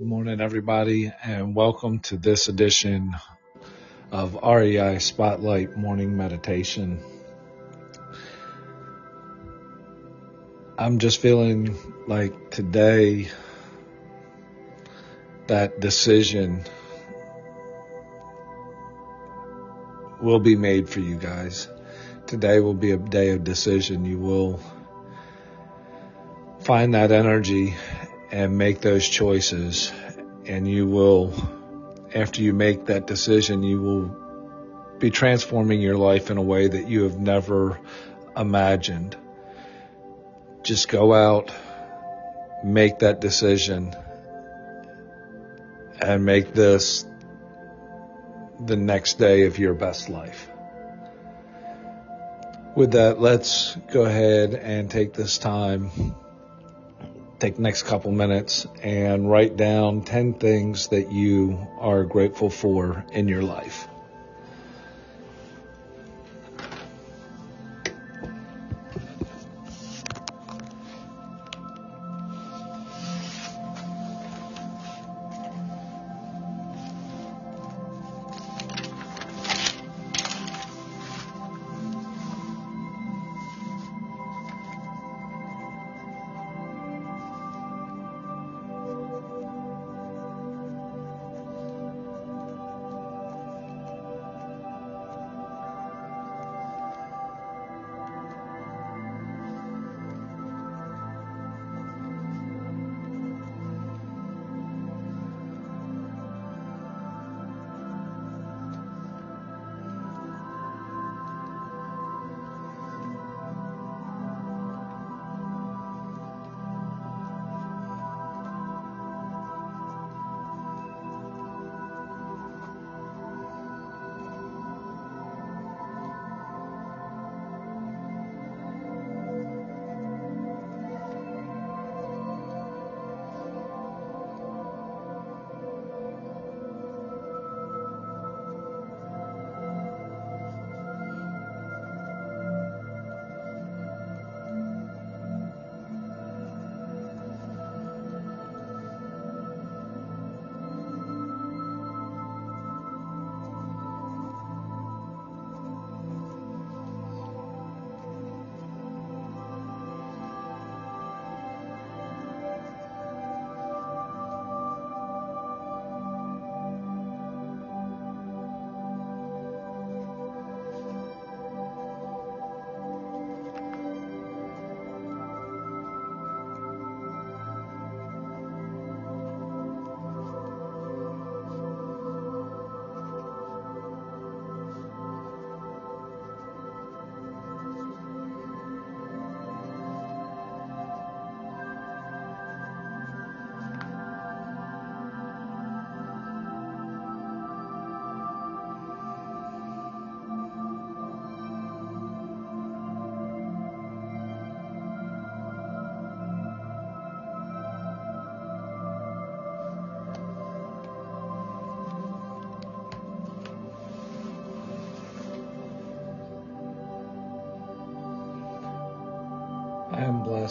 Good morning, everybody, and welcome to this edition of REI Spotlight Morning Meditation. I'm just feeling like today that decision will be made for you guys. Today will be a day of decision. You will find that energy and make those choices. And you will, after you make that decision, you will be transforming your life in a way that you have never imagined. Just go out, make that decision, and make this the next day of your best life. With that, let's go ahead and take this time take the next couple minutes and write down 10 things that you are grateful for in your life.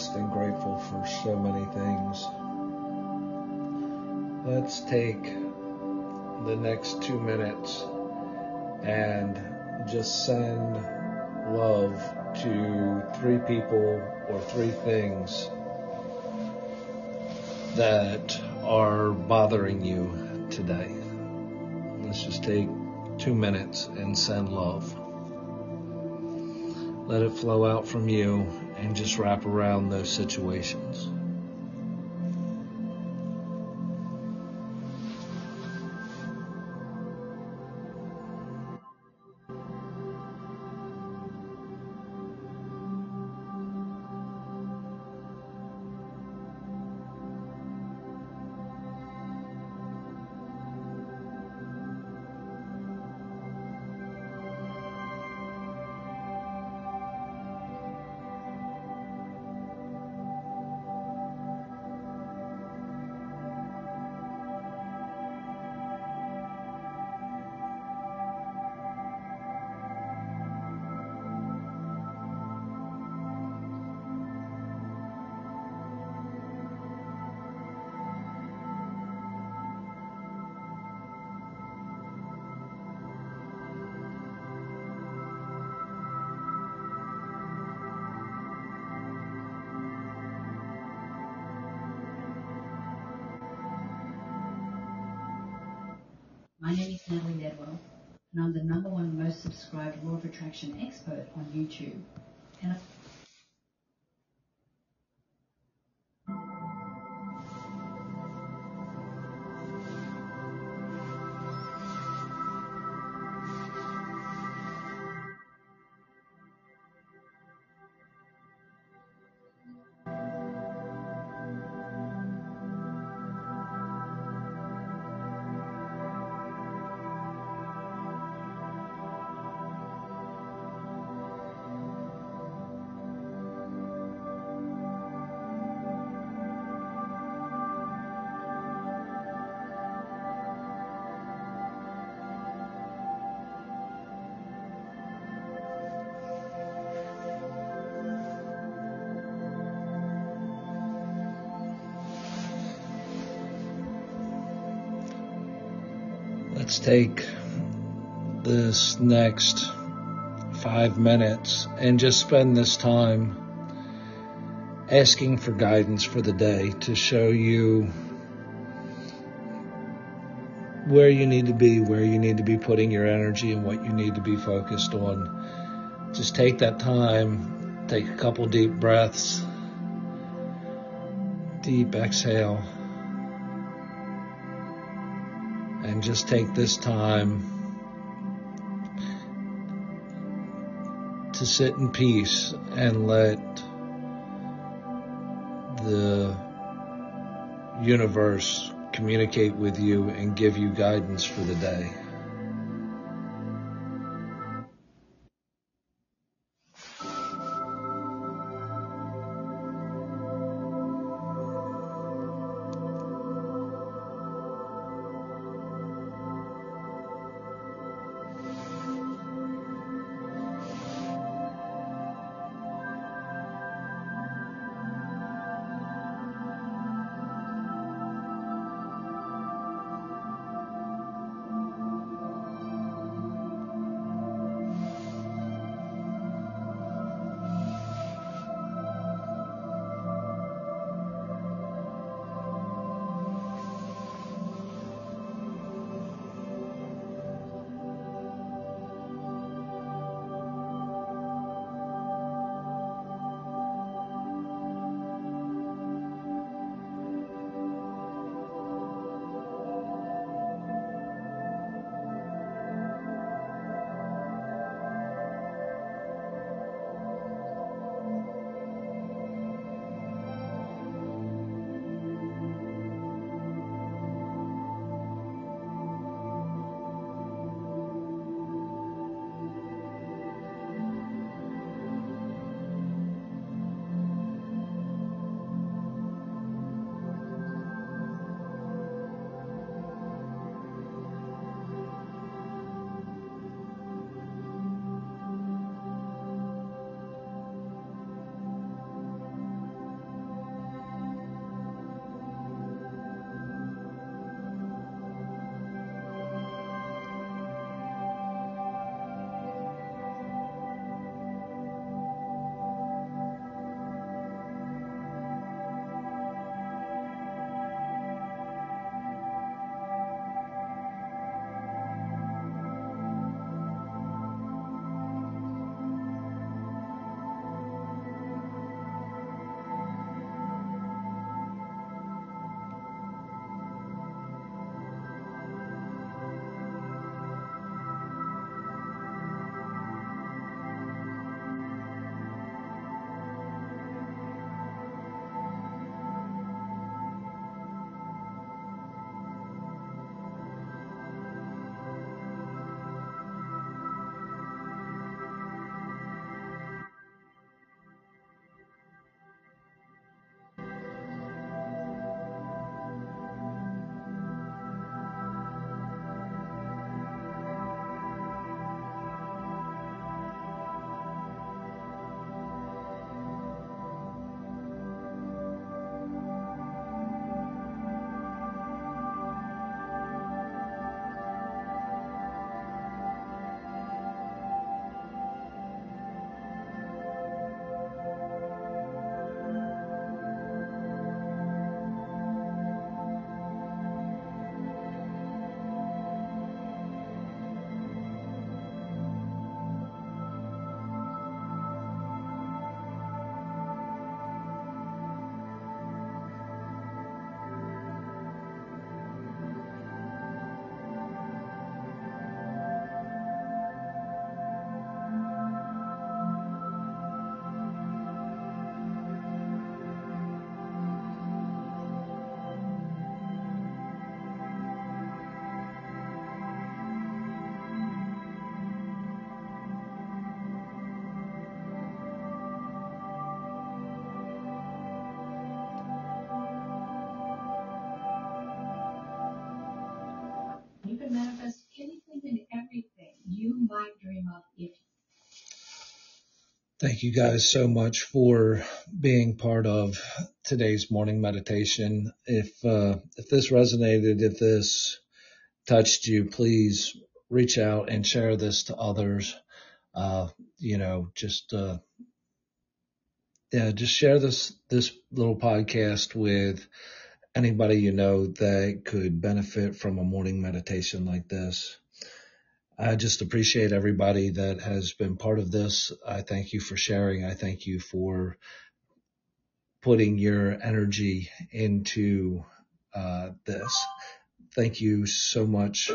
Blessed and grateful for so many things. Let's take the next two minutes and just send love to three people or three things that are bothering you today. Let's just take two minutes and send love. Let it flow out from you and just wrap around those situations. My name is Natalie Ledwell, and I'm the number one most subscribed Law of Attraction expert on YouTube. And let's take this next five minutes and just spend this time asking for guidance for the day to show you where you need to be, where you need to be putting your energy, and what you need to be focused on. Just take that time, take a couple deep breaths, deep exhale. And just take this time to sit in peace and let the universe communicate with you and give you guidance for the day. Thank you guys so much for being part of today's morning meditation. If uh, if this resonated, if this touched you, please reach out and share this to others. Uh, you know, just uh, yeah, just share this this little podcast with anybody you know that could benefit from a morning meditation like this. I just appreciate everybody that has been part of this. I thank you for sharing. I thank you for putting your energy into uh, this. Thank you so much